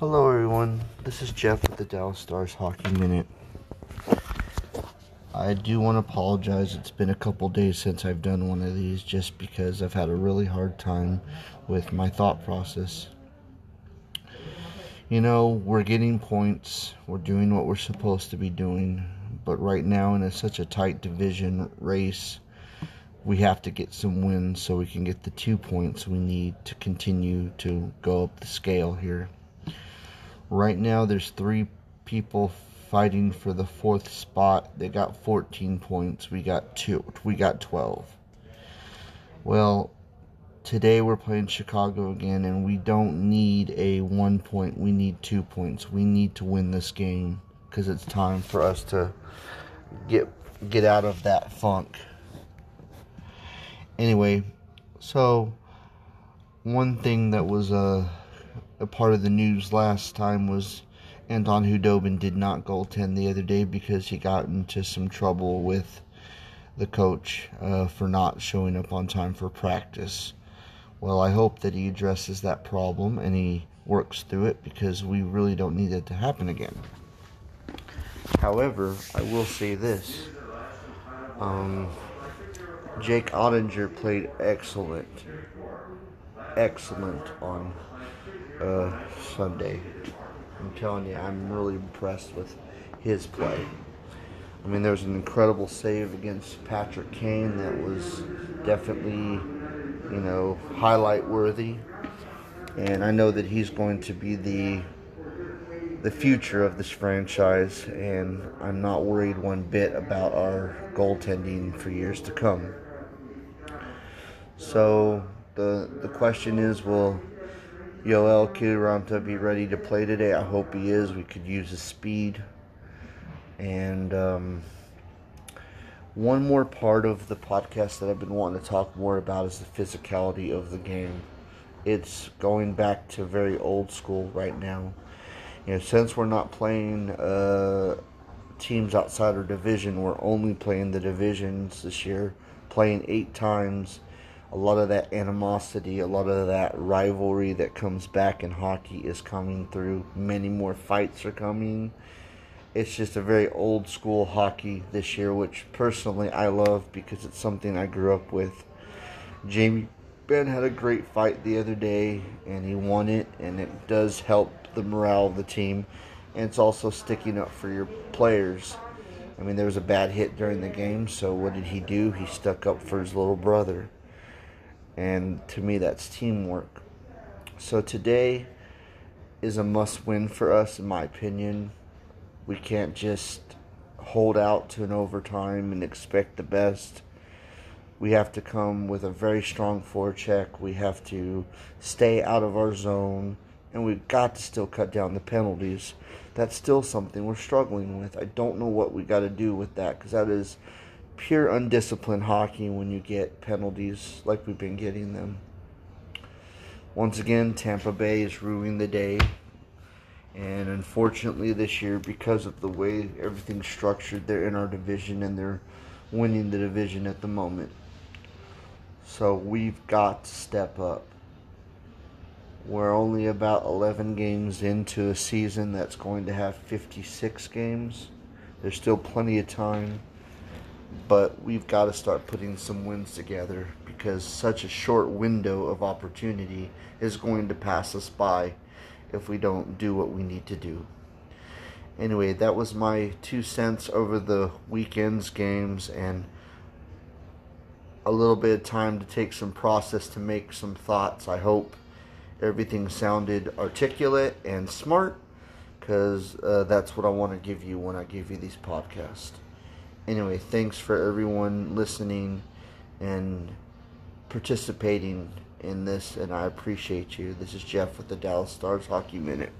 Hello, everyone. This is Jeff with the Dallas Stars Hockey Minute. I do want to apologize. It's been a couple days since I've done one of these just because I've had a really hard time with my thought process. You know, we're getting points, we're doing what we're supposed to be doing, but right now, in a, such a tight division race, we have to get some wins so we can get the two points we need to continue to go up the scale here. Right now, there's three people fighting for the fourth spot. They got 14 points. We got two. We got 12. Well, today we're playing Chicago again, and we don't need a one point. We need two points. We need to win this game because it's time for us to get get out of that funk. Anyway, so one thing that was a uh, a part of the news last time was Anton Khudobin did not goaltend the other day because he got into some trouble with the coach uh, for not showing up on time for practice. Well, I hope that he addresses that problem and he works through it because we really don't need it to happen again. However, I will say this. Um, Jake Oettinger played excellent, excellent on uh, Sunday. I'm telling you, I'm really impressed with his play. I mean, there was an incredible save against Patrick Kane that was definitely, you know, highlight worthy. And I know that he's going to be the the future of this franchise, and I'm not worried one bit about our goaltending for years to come. So the the question is, will Joel Kiviranta be ready to play today. I hope he is. We could use his speed. And um, one more part of the podcast that I've been wanting to talk more about is the physicality of the game. It's going back to very old school right now. You know, since we're not playing uh, teams outside our division, we're only playing the divisions this year, playing eight times a lot of that animosity, a lot of that rivalry that comes back in hockey is coming through. Many more fights are coming. It's just a very old school hockey this year, which personally I love because it's something I grew up with. Jamie Benn had a great fight the other day and he won it, and it does help the morale of the team. And it's also sticking up for your players. I mean, there was a bad hit during the game, so what did he do? He stuck up for his little brother and to me, that's teamwork. So today is a must win for us, in my opinion. We can't just hold out to an overtime and expect the best. We have to come with a very strong forecheck. We have to stay out of our zone, and we've got to still cut down the penalties. That's still something we're struggling with. I don't know what we got to do with that because that is pure undisciplined hockey when you get penalties like we've been getting them. Once again, Tampa Bay is ruining the day. And unfortunately, this year, because of the way everything's structured, they're in our division and they're winning the division at the moment. So we've got to step up. We're only about 11 games into a season that's going to have 56 games. There's still plenty of time but we've got to start putting some wins together because such a short window of opportunity is going to pass us by if we don't do what we need to do. Anyway, that was my two cents over the weekend's games and a little bit of time to take some process to make some thoughts. I hope everything sounded articulate and smart because uh, that's what I want to give you when I give you these podcasts anyway, thanks for everyone listening and participating in this, and I appreciate you. This is Jeff with the Dallas Stars Hockey Minute.